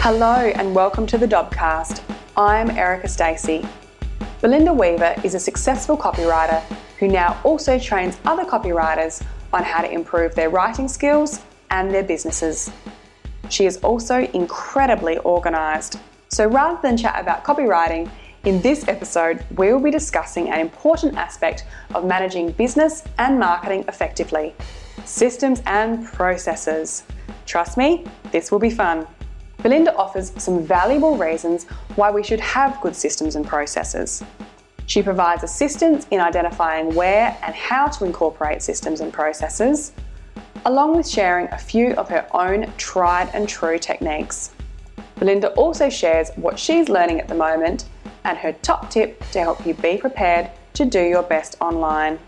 Hello and welcome to the Dobcast. I'm Erica Stacey. Belinda Weaver is a successful copywriter who now also trains other copywriters on how to improve their writing skills and their businesses. She is also incredibly organised. So rather than chat about copywriting, in this episode, we will be discussing an important aspect of managing business and marketing effectively systems and processes. Trust me, this will be fun. Belinda offers some valuable reasons why we should have good systems and processes. She provides assistance in identifying where and how to incorporate systems and processes, along with sharing a few of her own tried and true techniques. Belinda also shares what she's learning at the moment and her top tip to help you be prepared to do your best online.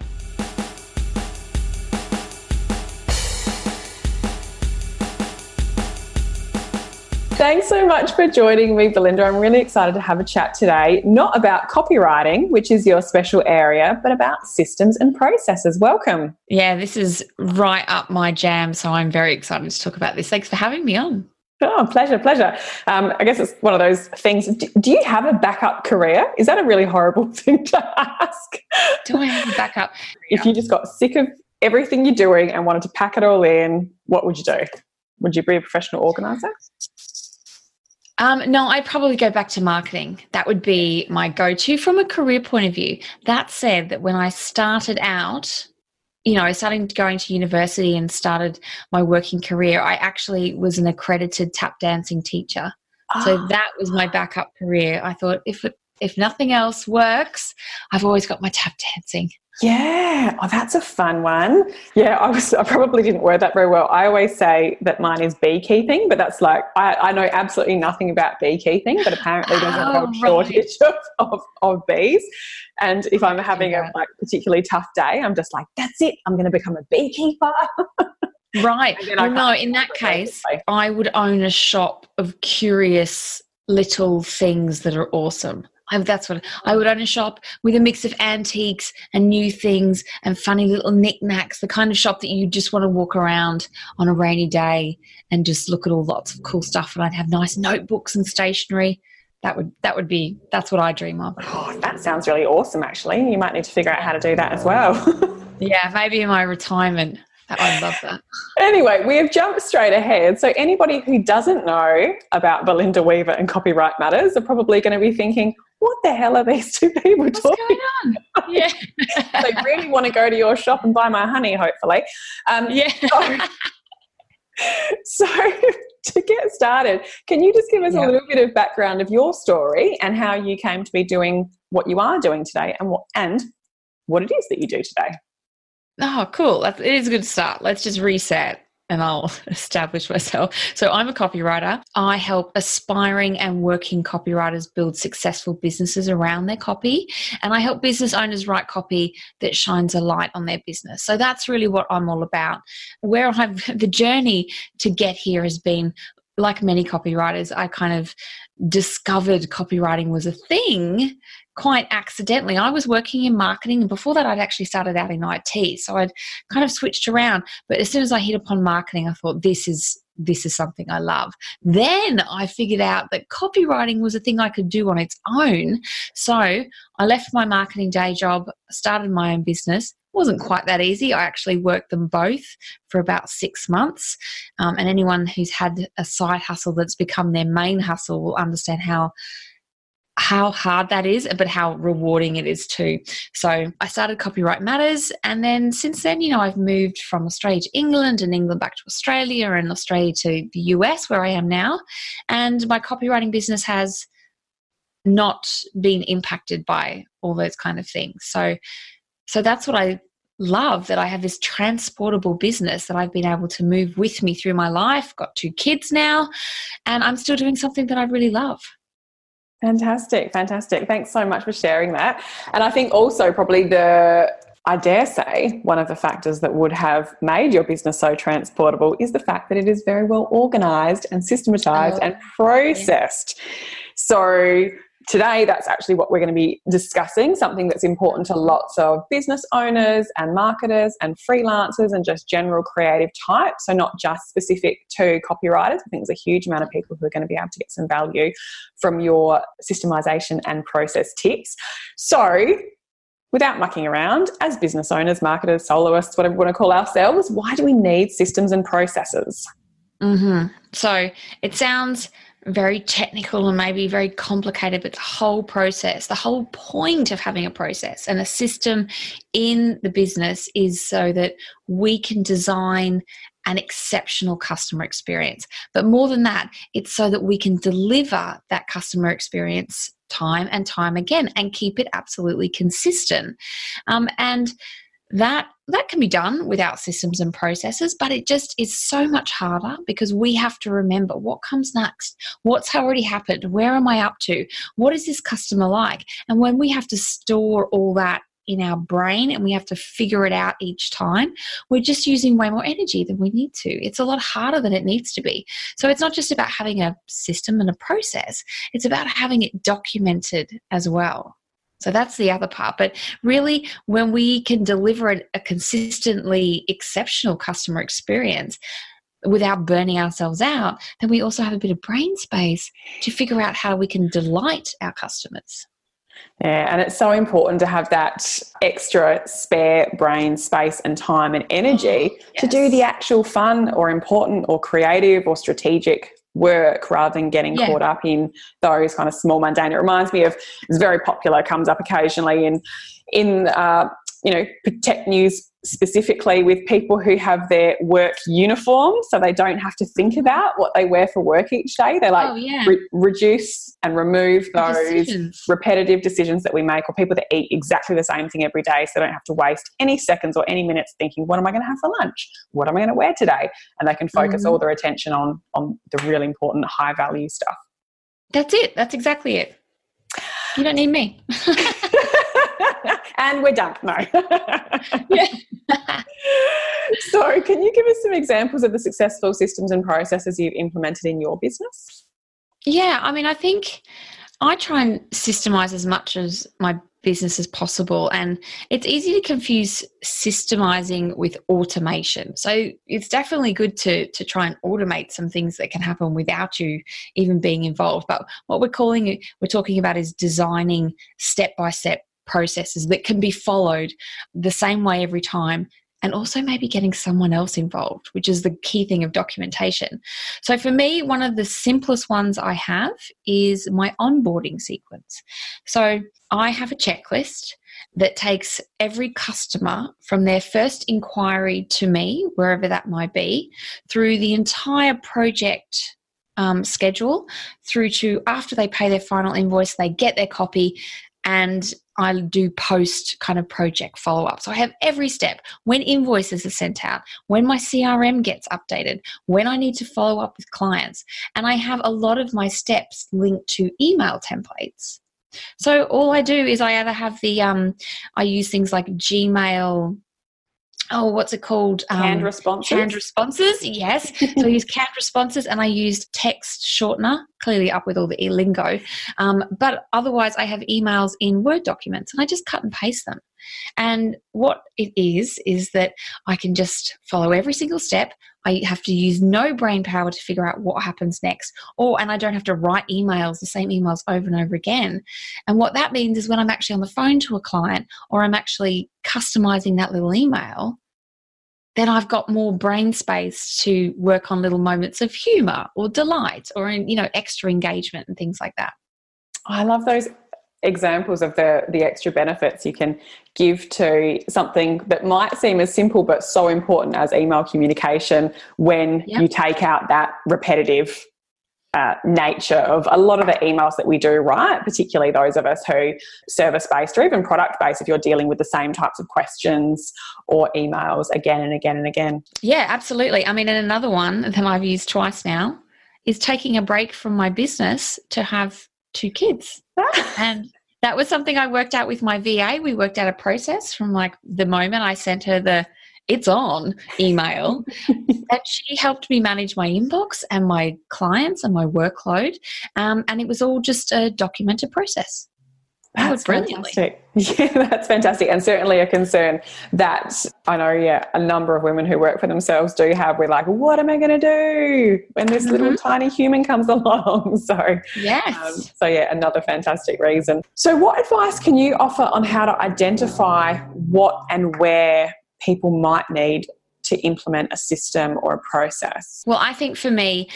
Thanks so much for joining me, Belinda. I'm really excited to have a chat today, not about copywriting, which is your special area, but about systems and processes. Welcome. Yeah, this is right up my jam. So I'm very excited to talk about this. Thanks for having me on. Oh, pleasure, pleasure. Um, I guess it's one of those things. Do, do, you have a backup career? Is that a really horrible thing to ask? Do I have a backup? if you just got sick of everything you're doing and wanted to pack it all in, what would you do? Would you be a professional organizer? Um, no, I'd probably go back to marketing. That would be my go to from a career point of view. That said, that when I started out, you know, starting going to university and started my working career, I actually was an accredited tap dancing teacher. Oh. So that was my backup career. I thought if it, if nothing else works, I've always got my tap dancing. Yeah, oh, that's a fun one. Yeah, I was. I probably didn't word that very well. I always say that mine is beekeeping, but that's like I, I know absolutely nothing about beekeeping, but apparently there's a oh, shortage of, of, of, bees. And if I'm having a like particularly tough day, I'm just like, that's it. I'm going to become a beekeeper. right. Well, no, in that case, I would own a shop of curious little things that are awesome. I, that's what I would own a shop with a mix of antiques and new things and funny little knickknacks. The kind of shop that you just want to walk around on a rainy day and just look at all lots of cool stuff. And I'd have nice notebooks and stationery. That would that would be that's what I dream of. Oh, that sounds really awesome. Actually, you might need to figure out how to do that as well. yeah, maybe in my retirement. I love that. Anyway, we have jumped straight ahead. So, anybody who doesn't know about Belinda Weaver and Copywrite Matters are probably going to be thinking, what the hell are these two people What's talking going on? Yeah. they really want to go to your shop and buy my honey, hopefully. Um, yeah. So, so, to get started, can you just give us yeah. a little bit of background of your story and how you came to be doing what you are doing today and what, and what it is that you do today? Oh, cool. It is a good start. Let's just reset and I'll establish myself. So, I'm a copywriter. I help aspiring and working copywriters build successful businesses around their copy. And I help business owners write copy that shines a light on their business. So, that's really what I'm all about. Where I've the journey to get here has been like many copywriters, I kind of discovered copywriting was a thing quite accidentally. I was working in marketing, and before that, I'd actually started out in IT. So I'd kind of switched around. But as soon as I hit upon marketing, I thought this is this is something I love. Then I figured out that copywriting was a thing I could do on its own. So I left my marketing day job, started my own business. It wasn't quite that easy. I actually worked them both for about six months. Um, and anyone who's had a side hustle that's become their main hustle will understand how how hard that is, but how rewarding it is too. So I started Copywrite Matters, and then since then, you know, I've moved from Australia to England and England back to Australia and Australia to the US where I am now. And my copywriting business has not been impacted by all those kind of things. So so that's what I love that I have this transportable business that I've been able to move with me through my life. Got two kids now, and I'm still doing something that I really love. Fantastic, fantastic. Thanks so much for sharing that. And I think also probably the I dare say one of the factors that would have made your business so transportable is the fact that it is very well organized and systematized oh, and processed. Yeah. So today, that's actually what we're going to be discussing something that's important to lots of business owners and marketers and freelancers and just general creative types. So, not just specific to copywriters. I think there's a huge amount of people who are going to be able to get some value from your systemization and process tips. So, without mucking around, as business owners, marketers, soloists, whatever we want to call ourselves, why do we need systems and processes? Mm-hmm. So it sounds very technical and maybe very complicated, but the whole process, the whole point of having a process and a system in the business is so that we can design an exceptional customer experience. But more than that, it's so that we can deliver that customer experience time and time again and keep it absolutely consistent. Um, and that that can be done without systems and processes but it just is so much harder because we have to remember what comes next what's already happened where am i up to what is this customer like and when we have to store all that in our brain and we have to figure it out each time, we're just using way more energy than we need to. It's a lot harder than it needs to be. So it's not just about having a system and a process, it's about having it documented as well. So that's the other part. But really, when we can deliver a, consistently exceptional customer experience, without burning ourselves out, then we also have a bit of brain space to figure out how we can delight our customers. Yeah, and it's so important to have that extra spare brain space and time and energy yes. to do the actual fun or important or creative or strategic work rather than getting yeah. caught up in those kind of small mundane. It reminds me of it's very popular, comes up occasionally in in uh, you know tech news specifically with people who have their work uniform so they don't have to think about what they wear for work each day. They like oh, yeah. re- reduce and remove those decisions. repetitive decisions that we make or people that eat exactly the same thing every day so they don't have to waste any seconds or any minutes thinking what am i going to have for lunch? What am i going to wear today? And they can focus mm-hmm. all their attention on on the really important high value stuff. That's it. That's exactly it. You don't need me and we're done. No. so, can you give us some examples of the successful systems and processes you've implemented in your business? Yeah, I mean, I think I try and systemize as much as my business as possible. And it's easy to confuse systemizing with automation. So it's definitely good to, to try and automate some things that can happen without you even being involved. But what we're calling we're talking about is designing step by step processes that can be followed the same way every time and also maybe getting someone else involved, which is the key thing of documentation. So, for me, one of the simplest ones I have is my onboarding sequence. So, I have a checklist that takes every customer from their first inquiry to me, wherever that might be, through the entire project um, schedule through to after they pay their final invoice, they get their copy, and I do post kind of project follow up. So I have every step when invoices are sent out, when my CRM gets updated, when I need to follow up with clients. And I have a lot of my steps linked to email templates. So all I do is I either have the, um, I use things like Gmail oh, what's it called? Canned um, responses. Canned responses, yes. so I use canned responses and I use text shortener, clearly up with all the e lingo. Um, but otherwise, I have emails in Word documents and I just cut and paste them. And what it is, is that I can just follow every single step. I have to use no brain power to figure out what happens next. Or, and I don't have to write emails, the same emails over and over again. And what that means is when I'm actually on the phone to a client or I'm actually customizing that little email, then I've got more brain space to work on little moments of humor or delight or, you know, extra engagement and things like that. I love those examples of the the extra benefits you can give to something that might seem as simple but so important as email communication when yep. you take out that repetitive uh, nature of a lot of the emails that we do, right? Particularly those of us who service based or even product based, if you're dealing with the same types of questions or emails again and again and again. Yeah, absolutely. I mean, and another one that I've used twice now is taking a break from my business to have two kids. and that was something I worked out with my VA. We worked out a process from like the moment I sent her the it's on email. and she helped me manage my inbox and my clients and my workload. Um, and it was all just a documented process. That's fantastic. Yeah, that's fantastic. And certainly a concern that I know, yeah, a number of women who work for themselves do have. We're like, what am I going to do when this mm-hmm. little tiny human comes along? So, yes. Um, so, yeah, another fantastic reason. So, what advice can you offer on how to identify what and where people might need to implement a system or a process? Well, I think for me,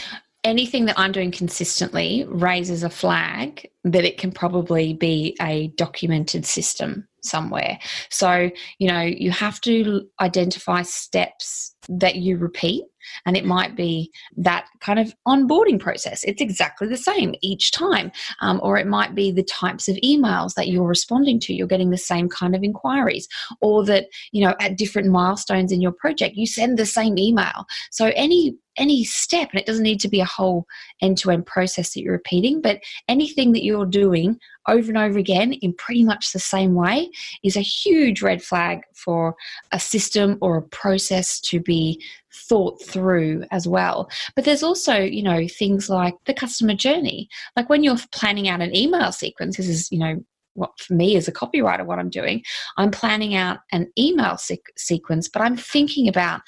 anything that I'm doing consistently raises a flag that it can probably be a documented system somewhere. So, you know, you have to identify steps that you repeat and it might be that kind of onboarding process. It's exactly the same each time. Um, or it might be the types of emails that you're responding to. You're getting the same kind of inquiries. Or that, you know, at different milestones in your project, you send the same email. So any any step and it doesn't need to be a whole end-to-end process that you're repeating but anything that you're doing over and over again in pretty much the same way is a huge red flag for a system or a process to be thought through as well. But there's also, you know, things like the customer journey. Like when you're planning out an email sequence, this is, you know, what for me as a copywriter, what I'm doing, I'm planning out an email se- sequence, but I'm thinking about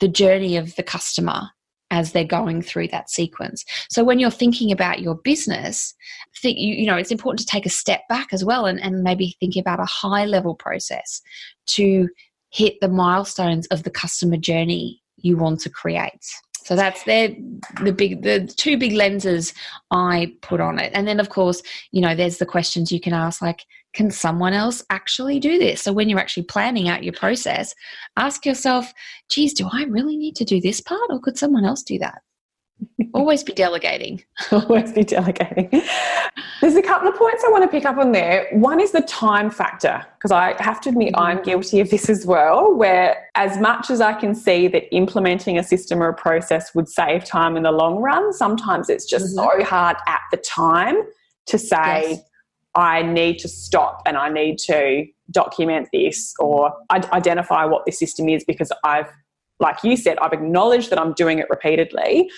the journey of the customer as they're going through that sequence. So when you're thinking about your business, think you, you know it's important to take a step back as well and, and maybe think about a high level process to hit the milestones of the customer journey you want to create. So that's the the big the two big lenses I put on it. And then of course, you know, there's the questions you can ask like can someone else actually do this? So when you're actually planning out your process, ask yourself, geez, do I really need to do this part or could someone else do that? Always be delegating. Always be delegating. There's a couple of points I want to pick up on there. One is the time factor, because I have to admit I'm mm-hmm. guilty of this as well, where as much as I can see that implementing a system or a process would save time in the long run, sometimes it's just mm-hmm. so hard at the time to say, yes. I need to stop and I need to document this or identify what this system is because I've like you said, I've acknowledged that I'm doing it repeatedly.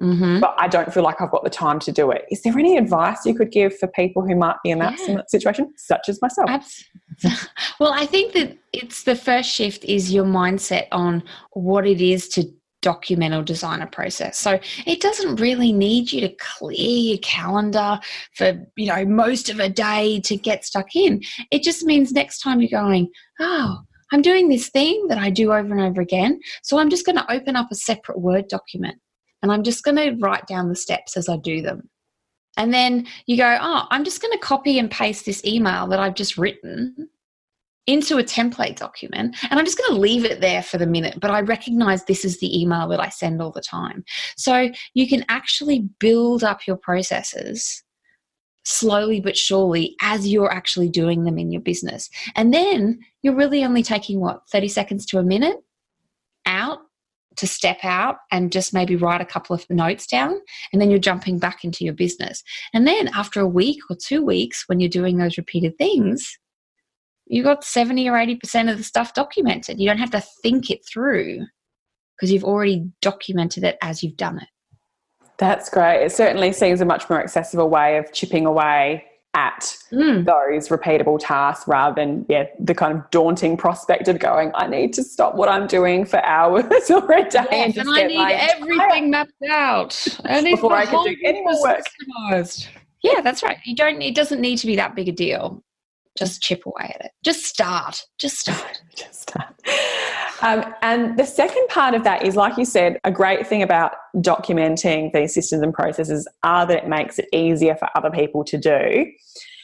Mm-hmm. But I don't feel like I've got the time to do it. Is there any advice you could give for people who might be in that yeah. situation, such as myself? Absolutely. Well, I think that it's the first shift is your mindset on what it is to document or design a process. So it doesn't really need you to clear your calendar for, you know, most of a day to get stuck in. It just means next time you're going, oh, I'm doing this thing that I do over and over again. So I'm just going to open up a separate Word document and I'm just going to write down the steps as I do them. And then you go, oh, I'm just going to copy and paste this email that I've just written into a template document and I'm just going to leave it there for the minute, but I recognize this is the email that I send all the time. So you can actually build up your processes slowly but surely as you're actually doing them in your business. And then you're really only taking what, 30 seconds to a minute out to step out and just maybe write a couple of notes down. And then you're jumping back into your business. And then after a week or two weeks, when you're doing those repeated things, you got 70 or 80% of the stuff documented. You don't have to think it through because you've already documented it as you've done it. That's great. It certainly seems a much more accessible way of chipping away at mm. those repeatable tasks rather than yeah the kind of daunting prospect of going I need to stop what I'm doing for hours or a day yes, and, and I need everything mapped out and before I can do any more work. Yeah, that's right. You don't. It doesn't need to be that big a deal. Just chip away at it. Just start. Just start. Just start. Um, and the second part of that is, like you said, a great thing about documenting these systems and processes are that it makes it easier for other people to do.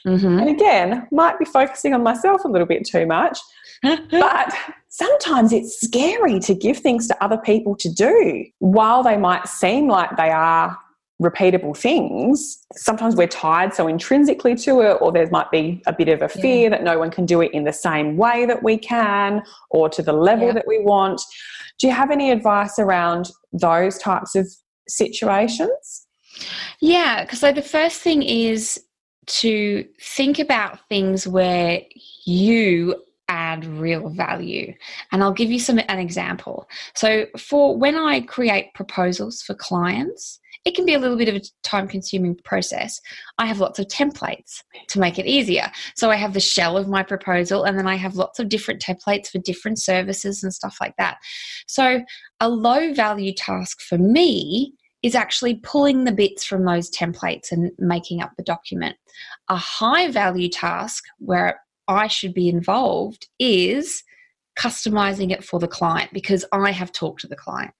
Mm-hmm. And again, might be focusing on myself a little bit too much, but sometimes it's scary to give things to other people to do while they might seem like they are repeatable things, sometimes we're tied so intrinsically to it, or there might be a bit of a fear yeah. that no one can do it in the same way that we can or to the level yeah. that we want. Do you have any advice around those types of situations? Yeah, because so the first thing is to think about things where you add real value. And I'll give you some an example. So for when I create proposals for clients, it can be a little bit of a time consuming process. I have lots of templates to make it easier. So I have the shell of my proposal and then I have lots of different templates for different services and stuff like that. So a low value task for me is actually pulling the bits from those templates and making up the document. A high value task where I should be involved is customizing it for the client because I have talked to the client.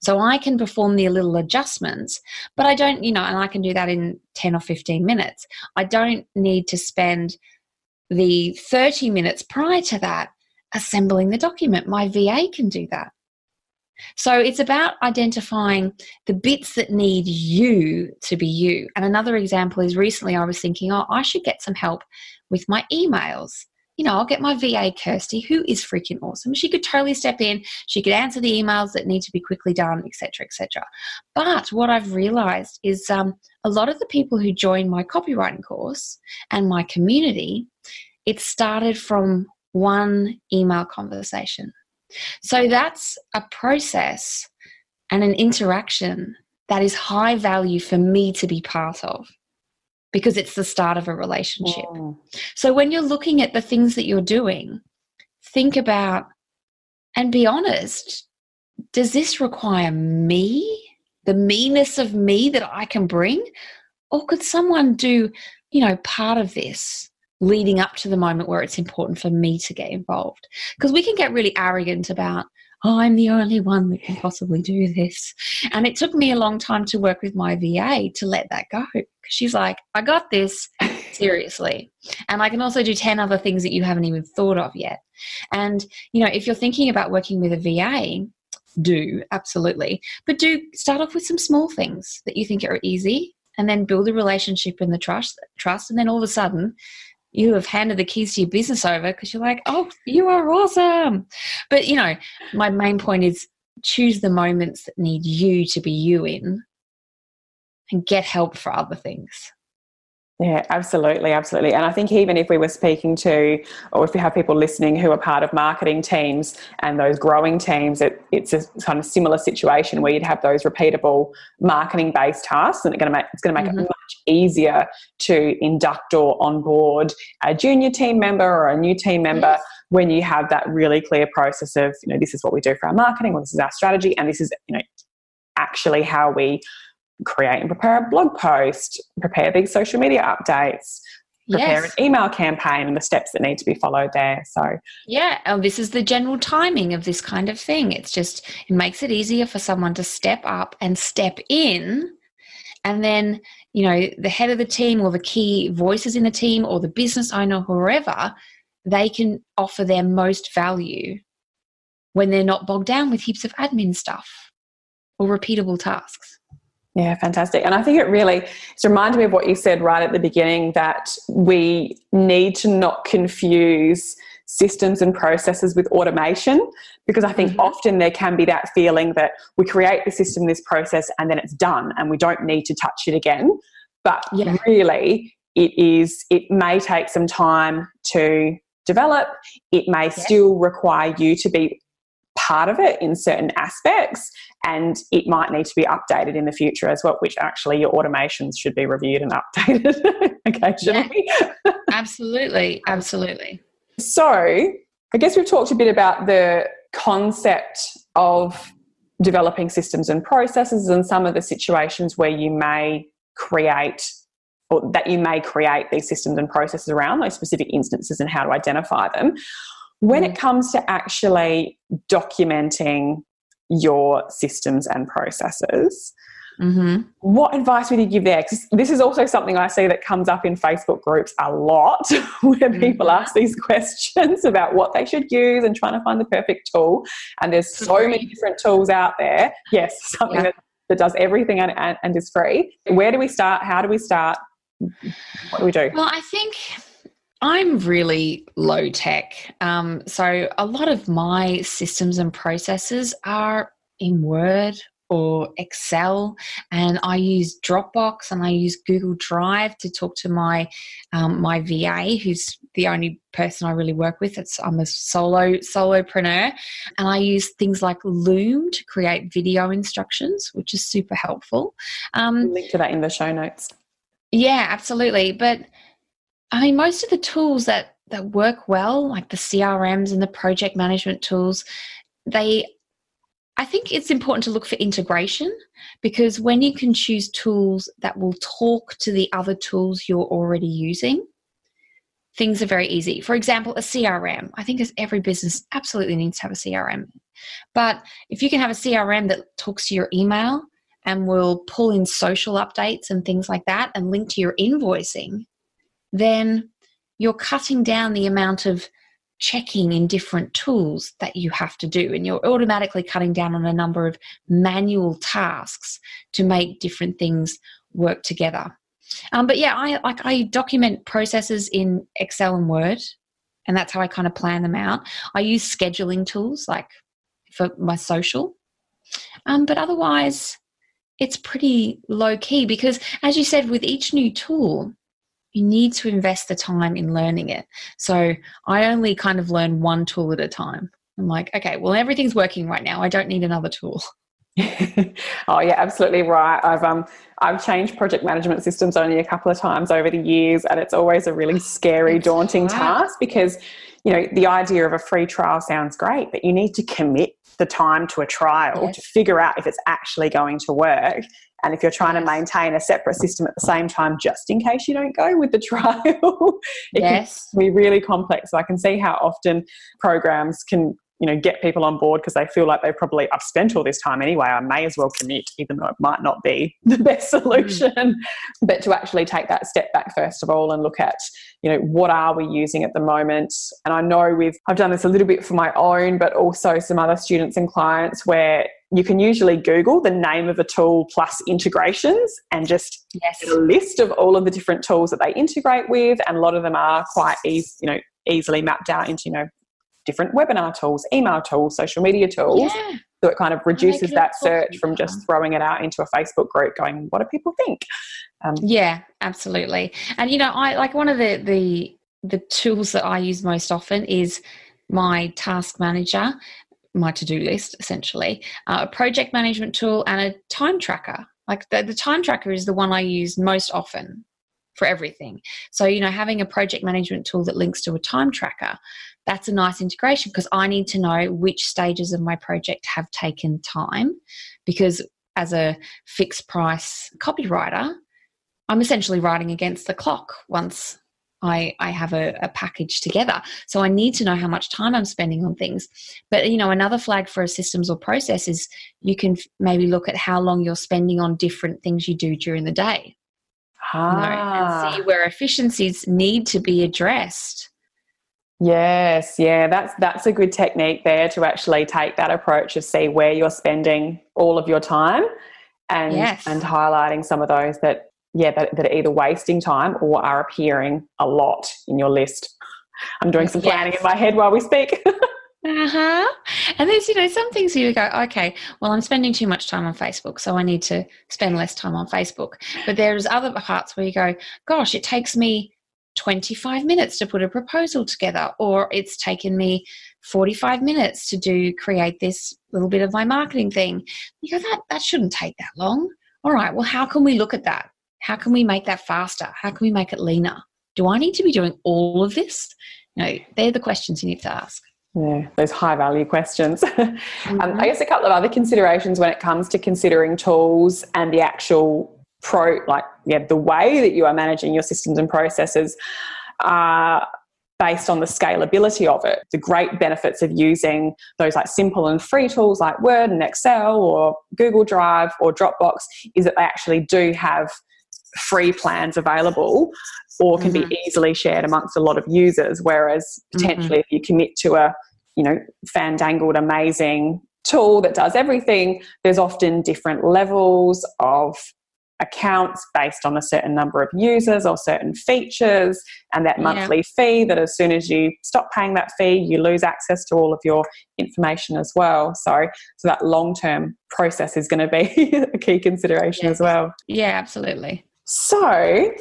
So I can perform the little adjustments, but I don't, you know, and I can do that in 10 or 15 minutes. I don't need to spend the 30 minutes prior to that assembling the document. My VA can do that. So it's about identifying the bits that need you to be you. And another example is recently I was thinking, oh, I should get some help with my emails you know, I'll get my VA, Kirsty, who is freaking awesome. She could totally step in. She could answer the emails that need to be quickly done, etc., etc. But what I've realized is um, a lot of the people who join my copywriting course and my community, it started from one email conversation. So that's a process and an interaction that is high value for me to be part of because it's the start of a relationship. Mm. So when you're looking at the things that you're doing, think about and be honest does this require me, the meanness of me that I can bring? Or could someone do, you know, part of this leading up to the moment where it's important for me to get involved? Because we can get really arrogant about, oh, I'm the only one that can possibly do this. And it took me a long time to work with my VA to let that go. Because she's like, I got this seriously. And I can also do 10 other things that you haven't even thought of yet. And, you know, if you're thinking about working with a VA, do absolutely. But do start off with some small things that you think are easy and then build a relationship in the trust trust and then all of a sudden you have handed the keys to your business over because you're like, oh, you are awesome. But, you know, my main point is choose the moments that need you to be you in and get help for other things. Yeah, absolutely, absolutely. And I think even if we were speaking to, or if we have people listening who are part of marketing teams and those growing teams, it, it's a kind of similar situation where you'd have those repeatable marketing based tasks, and it's going to make, it's going to make mm-hmm. it much easier to induct or onboard a junior team member or a new team member. Yes. When you have that really clear process of, you know, this is what we do for our marketing, or this is our strategy, and this is, you know, actually how we create and prepare a blog post, prepare these social media updates, prepare yes. an email campaign and the steps that need to be followed there. So, yeah, and this is the general timing of this kind of thing. It's just, it makes it easier for someone to step up and step in. And then, you know, the head of the team or the key voices in the team or the business owner, whoever, they can offer their most value when they're not bogged down with heaps of admin stuff or repeatable tasks. Yeah, fantastic. And I think it really it's reminded me of what you said right at the beginning that we need to not confuse systems and processes with automation because I think mm-hmm. often there can be that feeling that we create the system, this process, and then it's done and we don't need to touch it again. But yeah. really, it is, it may take some time to develop. It may yes. still require you to be part of it in certain aspects and it might need to be updated in the future as well which actually your automations should be reviewed and updated occasionally. Yeah, absolutely. Absolutely. So i guess we've talked a bit about the concept of developing systems and processes and some of the situations where you may create or that you may create these systems and processes around those specific instances and how to identify them. When it mm. comes to actually documenting your systems and processes, mm-hmm. what advice would you give there? Because this is also something I see that comes up in Facebook groups a lot where mm-hmm. people ask these questions about what they should use and trying to find the perfect tool. And there's so many different tools out there. Yes, something yeah. that, that does everything and, and, and is free. Where do we start? How do we start? What do we do? Well, I think I'm really low tech. Um, so a lot of my systems and processes are in Word or Excel, and I use Dropbox and I use Google Drive to talk to my um, my VA, who's the only person I really work with. It's I'm a solo solopreneur, and I use things like Loom to create video instructions, which is super helpful. Um, link to that in the show notes. Yeah, absolutely. But I mean, most of the tools that that work well, like the CRMs and the project management tools, they I think it's important to look for integration because when you can choose tools that will talk to the other tools you're already using, things are very easy. For example, a CRM. I think every business absolutely needs to have a CRM. But if you can have a CRM that talks to your email and will pull in social updates and things like that and link to your invoicing, then you're cutting down the amount of checking in different tools that you have to do. And you're automatically cutting down on a number of manual tasks to make different things work together. Um, but yeah i like i document processes in excel and word and that's how i kind of plan them out. I use scheduling tools like for my social. Um, but otherwise it's pretty low key because as you said with each new tool you need to invest the time in learning it. So I only kind of learn one tool at a time. I'm like, okay, well, everything's working right now. I don't need another tool. Oh yeah, absolutely right. I've um I've changed project management systems only a couple of times over the years, and it's always a really scary, it's daunting task because you know the idea of a free trial sounds great, but you need to commit the time to a trial yes. to figure out if it's actually going to work. And if you're trying to maintain a separate system at the same time, just in case you don't go with the trial, it yes. can be really complex. So I can see how often programs can you know get people on board because they feel like they've probably I've spent all this time anyway I may as well commit even though it might not be the best solution mm. but to actually take that step back first of all and look at you know what are we using at the moment and I know with I've done this a little bit for my own but also some other students and clients where you can usually Google the name of a tool plus integrations and just yes. get a list of all of the different tools that they integrate with. And a lot of them are quite easy, you know, easily mapped out into, you know, different webinar tools, email tools, social media tools. Yeah. So it kind of reduces that search from just throwing it out into a Facebook group going, what do people think? Um, yeah, absolutely. And you know, I like one of the the the tools that I use most often is my task manager my to-do list essentially uh, a project management tool and a time tracker like the, the time tracker is the one i use most often for everything so you know having a project management tool that links to a time tracker that's a nice integration because i need to know which stages of my project have taken time because as a fixed price copywriter i'm essentially writing against the clock once I, I have a, a, package together. So I need to know how much time I'm spending on things. But you know, another flag for a systems or process is you can maybe look at how long you're spending on different things you do during the day. Ah. And see where efficiencies need to be addressed. Yes, yeah, that's that's a good technique there to actually take that approach of see where you're spending all of your time and yes. and highlighting some of those that yeah, that, that are either wasting time or are appearing a lot in your list. I'm doing some planning yes. in my head while we speak. uh-huh. And there's, you know, some things you go, okay, well, I'm spending too much time on Facebook, so I need to spend less time on Facebook. But there's other parts where you go, gosh, it takes me 25 minutes to put a proposal together, or it's taken me 45 minutes to do create this little bit of my marketing thing. You go, that that shouldn't take that long. All right, well, how can we look at that? How can we make that faster? How can we make it leaner? Do I need to be doing all of this? You know, they're the questions you need to ask. Yeah, those high value questions. mm-hmm. um, I guess a couple of other considerations when it comes to considering tools and the actual pro, like, yeah, the way that you are managing your systems and processes are based on the scalability of it. The great benefits of using those like simple and free tools like Word and Excel or Google Drive or Dropbox is that they actually do have free plans available or can mm-hmm. be easily shared amongst a lot of users whereas potentially mm-hmm. if you commit to a you know fandangled amazing tool that does everything there's often different levels of accounts based on a certain number of users or certain features and that monthly yeah. fee that as soon as you stop paying that fee you lose access to all of your information as well so so that long term process is going to be a key consideration as well yeah absolutely so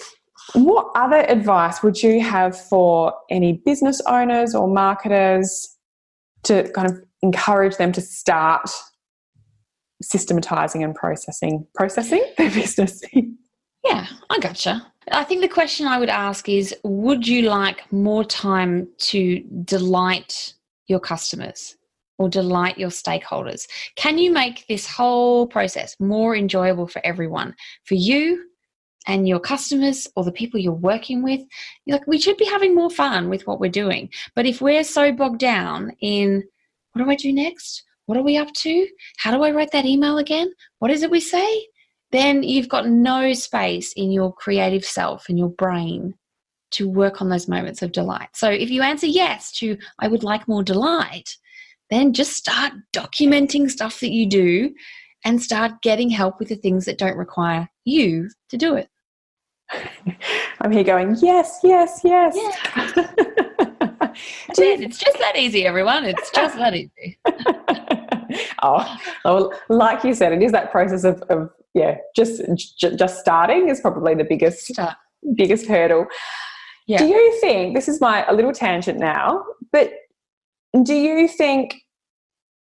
what other advice would you have for any business owners or marketers to kind of encourage them to start systematizing and processing processing their business. yeah, I gotcha. I think the question I would ask is would you like more time to delight your customers or delight your stakeholders? Can you make this whole process more enjoyable for everyone? For you and your customers or the people you're working with, like we should be having more fun with what we're doing. But if we're so bogged down in what do I do next? What are we up to? How do I write that email again? What is it we say? Then you've got no space in your creative self and your brain to work on those moments of delight. So if you answer yes to, I would like more delight, then just start documenting stuff that you do and start getting help with the things that don't require you to do it. I'm here going, yes, yes, yes. It's just that easy, everyone. It's just that easy. oh, well, like you said, it is that process of, of yeah, just just starting is probably the biggest Start. biggest hurdle. Yeah. Do you think this is my a little tangent now, but do you think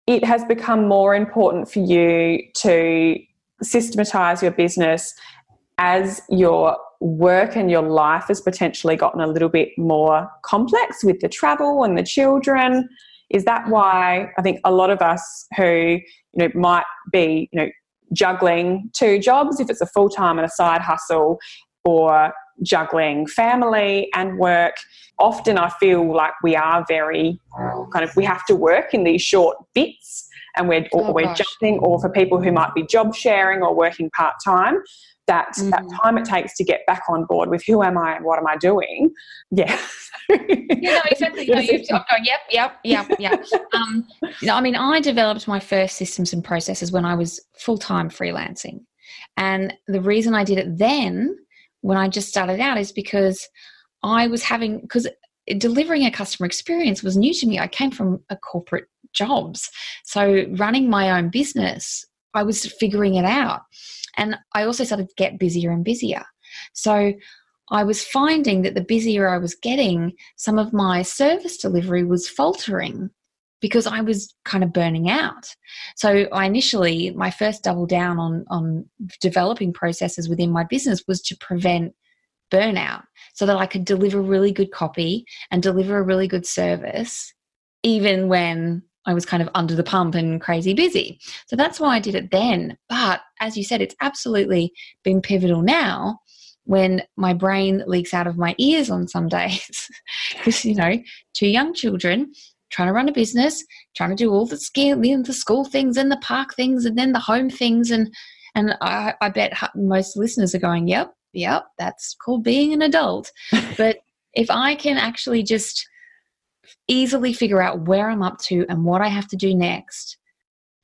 it has become more important for you to systematize your business as your work and your life has potentially gotten a little bit more complex with the travel and the children is that why i think a lot of us who you know might be you know juggling two jobs if it's a full-time and a side hustle or juggling family and work often i feel like we are very kind of we have to work in these short bits and we're, oh, we're jumping or for people who might be job sharing or working part-time that mm-hmm. that time it takes to get back on board with who am I and what am I doing. Yeah. yeah, no, exactly. No, you've, I'm going, yep, yep, yep, yep. um, you know, I mean, I developed my first systems and processes when I was full time freelancing. And the reason I did it then, when I just started out, is because I was having, because delivering a customer experience was new to me. I came from a corporate jobs. So running my own business, I was figuring it out. And I also started to get busier and busier. So I was finding that the busier I was getting, some of my service delivery was faltering because I was kind of burning out. So I initially, my first double down on, on developing processes within my business was to prevent burnout so that I could deliver really good copy and deliver a really good service, even when I was kind of under the pump and crazy busy. So that's why I did it then. But as you said, it's absolutely been pivotal now when my brain leaks out of my ears on some days. Because, you know, two young children trying to run a business, trying to do all the skill, the school things and the park things and then the home things. And, and I, I bet most listeners are going, yep, yep, that's called being an adult. but if I can actually just easily figure out where I'm up to and what I have to do next,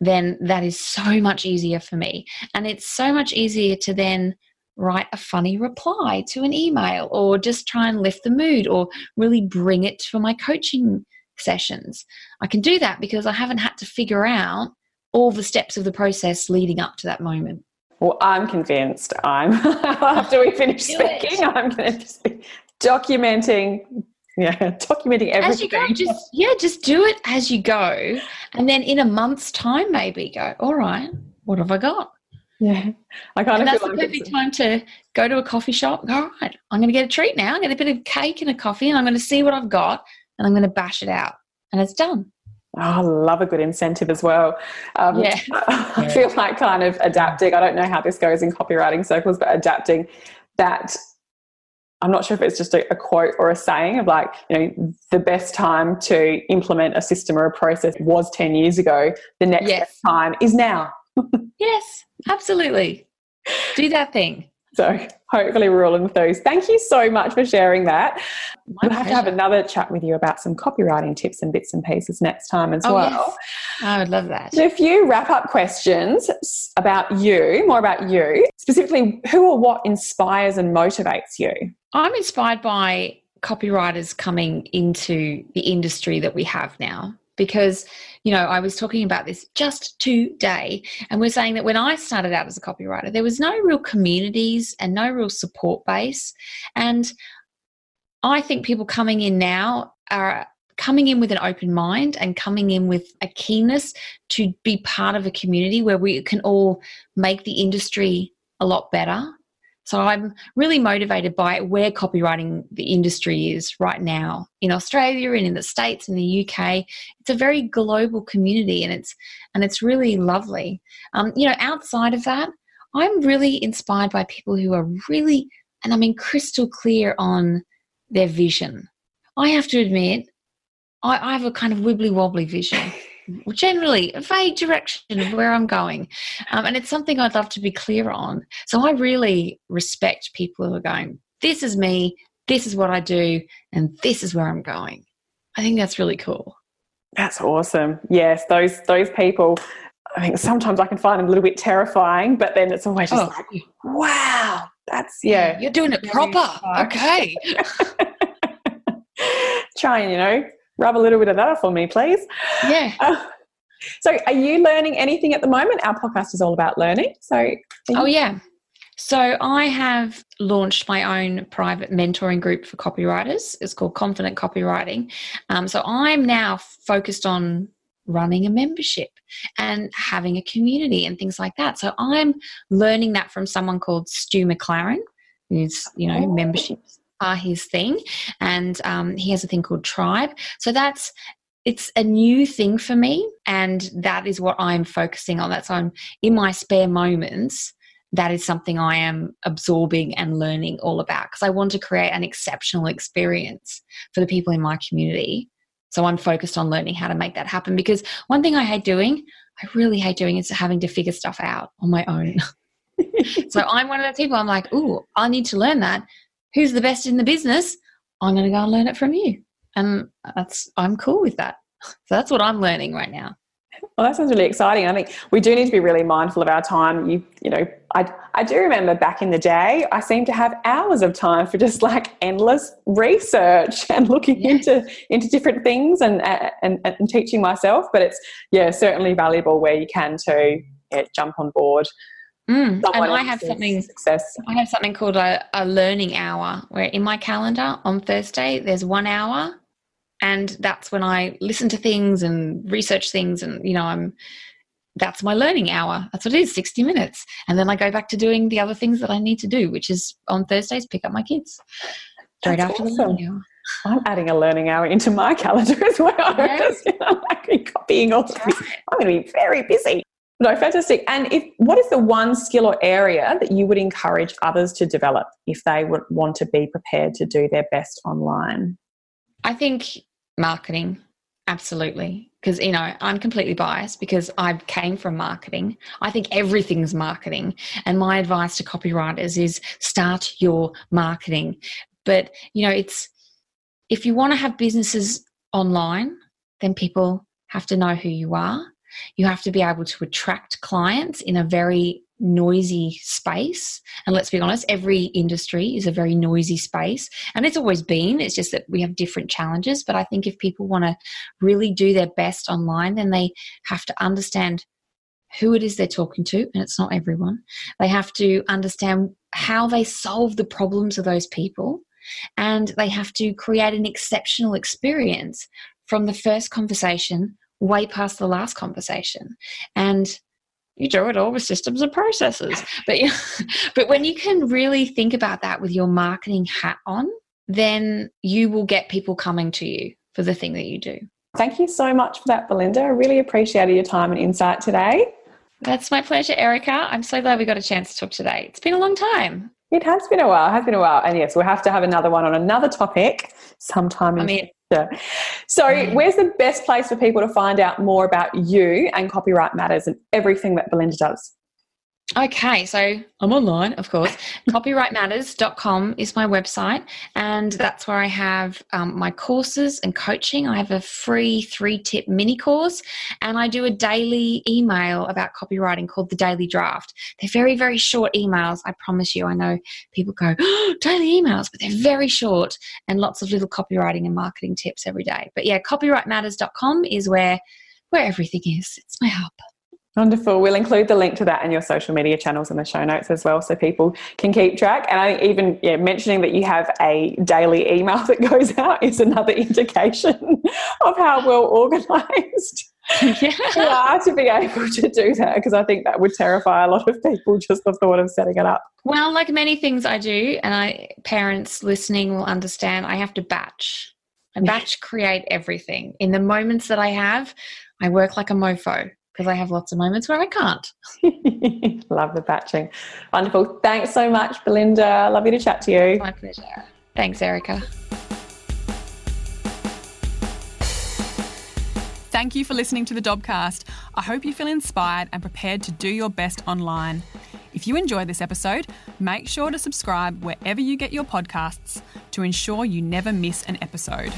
then that is so much easier for me. And it's so much easier to then write a funny reply to an email or just try and lift the mood or really bring it for my coaching sessions. I can do that because I haven't had to figure out all the steps of the process leading up to that moment. Well, I'm convinced I'm after we finish speaking, I'm going to be documenting yeah documenting everything as you go just yeah just do it as you go. And then in a month's time maybe go all right what have i got? Yeah i kind and of that's the like perfect time to go to a coffee shop. Go, all right i'm going to get a treat now. I get a bit of cake and a coffee and i'm going to see what i've got and i'm going to bash it out. And it's done. Oh, I love a good incentive as well. Um, yeah. I feel like kind of adapting. I don't know how this goes in copywriting circles, but adapting that I'm not sure if it's just a, a, quote or a saying of like, you know, the best time to implement a system or a process was 10 years ago. The next yes. time is now. yes, absolutely. Do that thing. So hopefully we're all enthused. Thank you so much for sharing that. My we'll have to have another chat with you about some copywriting tips and bits and pieces next time as Oh, well. yes. I would love that. So a few wrap up questions about you, more about you, specifically who or what inspires and motivates you. I'm inspired by copywriters coming into the industry that we have now because you know I was talking about this just today and we're saying that when I started out as a copywriter there was no real communities and no real support base. And I think people coming in now are coming in with an open mind and coming in with a keenness to be part of a community where we can all make the industry a lot better so I'm really motivated by where copywriting the industry is right now in Australia and in the States and the UK. It's a very global community and it's and it's really lovely. Um, you know, outside of that, I'm really inspired by people who are really and I mean crystal clear on their vision. I have to admit, I, I have a kind of wibbly wobbly vision. Generally, a vague direction of where I'm going. Um, and it's something I'd love to be clear on. So I really respect people who are going, this is me, this is what I do, and this is where I'm going. I think that's really cool. That's awesome. Yes, those those people. I think sometimes I can find them a little bit terrifying, but then it's always just Oh, like, wow, that's yeah. you're doing it proper. Okay. Try and you know rub a little bit of that off on me, please. Yeah. Uh, so, are you learning anything at the moment? Our podcast is all about learning. So, Oh, yeah. So I have launched my own private mentoring group for copywriters. It's called Confident Copywriting. Um, so I'm now focused on running a membership and having a community and things like that. So I'm learning that from someone called Stu McLaren, who's, you know, Oh. memberships are his thing. And um, he has a thing called Tribe. So that's, it's a new thing for me. And that is what I'm focusing on. That's I'm in my spare moments that is something I am absorbing and learning all about because I want to create an exceptional experience for the people in my community. So I'm focused on learning how to make that happen because one thing I hate doing, I really hate doing is having to figure stuff out on my own. so I'm one of those people I'm like, "Ooh, I need to learn that. Who's the best in the business? I'm going to go and learn it from you." And that's I'm cool with that. So that's what I'm learning right now. Well, that sounds really exciting. I think we do need to be really mindful of our time. You, you know, I, I do remember back in the day, I seemed to have hours of time for just like endless research and looking Yeah. into into different things and, and and teaching myself. But it's yeah, certainly valuable where you can to yeah, jump on board. Mm. And I have something success. I have something called a, a learning hour where in my calendar on Thursday there's one hour and that's when I listen to things and research things and you know I'm that's my learning hour. That's what it is, 60 minutes. And then I go back to doing the other things that I need to do, which is on Thursdays pick up my kids. Straight That's after awesome. the learning hour. I'm adding a learning hour into my calendar as well. Just, you know, like copying all this. I'm going to be very busy. No, fantastic. And if what is the one skill or area that you would encourage others to develop if they would want to be prepared to do their best online? I think marketing, absolutely. Because, you know, I'm completely biased because I came from marketing. I think everything's marketing. And my advice to copywriters is start your marketing. But, you know, it's if you want to have businesses online, then people have to know who you are. You have to be able to attract clients in a very noisy space. And let's be honest, every industry is a very noisy space. And it's always been, it's just that we have different challenges. But I think if people want to really do their best online, then they have to understand who it is they're talking to, and it's not everyone. They have to understand how they solve the problems of those people, and they have to create an exceptional experience from the first conversation way past the last conversation. And you do it all with systems and processes. But but when you can really think about that with your marketing hat on, then you will get people coming to you for the thing that you do. Thank you so much for that, Belinda. I really appreciated your time and insight today. That's my pleasure, Erica. I'm so glad we got a chance to talk today. It's been a long time. It has been a while, has been a while. And yes, we'll have to have another one on another topic sometime in I mean, future. So, Mm. where's the best place for people to find out more about you and Copywrite Matters and everything that Belinda does? Okay, so I'm online, of course. Copywritematters.com is my website, and that's where I have um, my courses and coaching. I have a free three tip mini course, and I do a daily email about copywriting called the Daily Draft. They're very, very short emails. I promise you. I know people go, oh, daily emails, but they're very short and lots of little copywriting and marketing tips every day. But yeah, copywritematters.com is where where everything is. It's my hub. Wonderful. We'll include the link to that in your social media channels in the show notes as well so people can keep track. And I think even yeah, mentioning that you have a daily email that goes out is another indication of how well organized yeah. you are to be able to do that because I think that would terrify a lot of people just the thought of setting it up. Well, like many things I do, and I parents listening will understand, I have to batch. I batch create everything. In the moments that I have, I work like a mofo because I have lots of moments where I can't. Love the batching. Wonderful. Thanks so much, Belinda. Lovely to chat to you. My pleasure. Thanks, Erica. Thank you for listening to the Dobcast. I hope you feel inspired and prepared to do your best online. If you enjoyed this episode, make sure to subscribe wherever you get your podcasts to ensure you never miss an episode.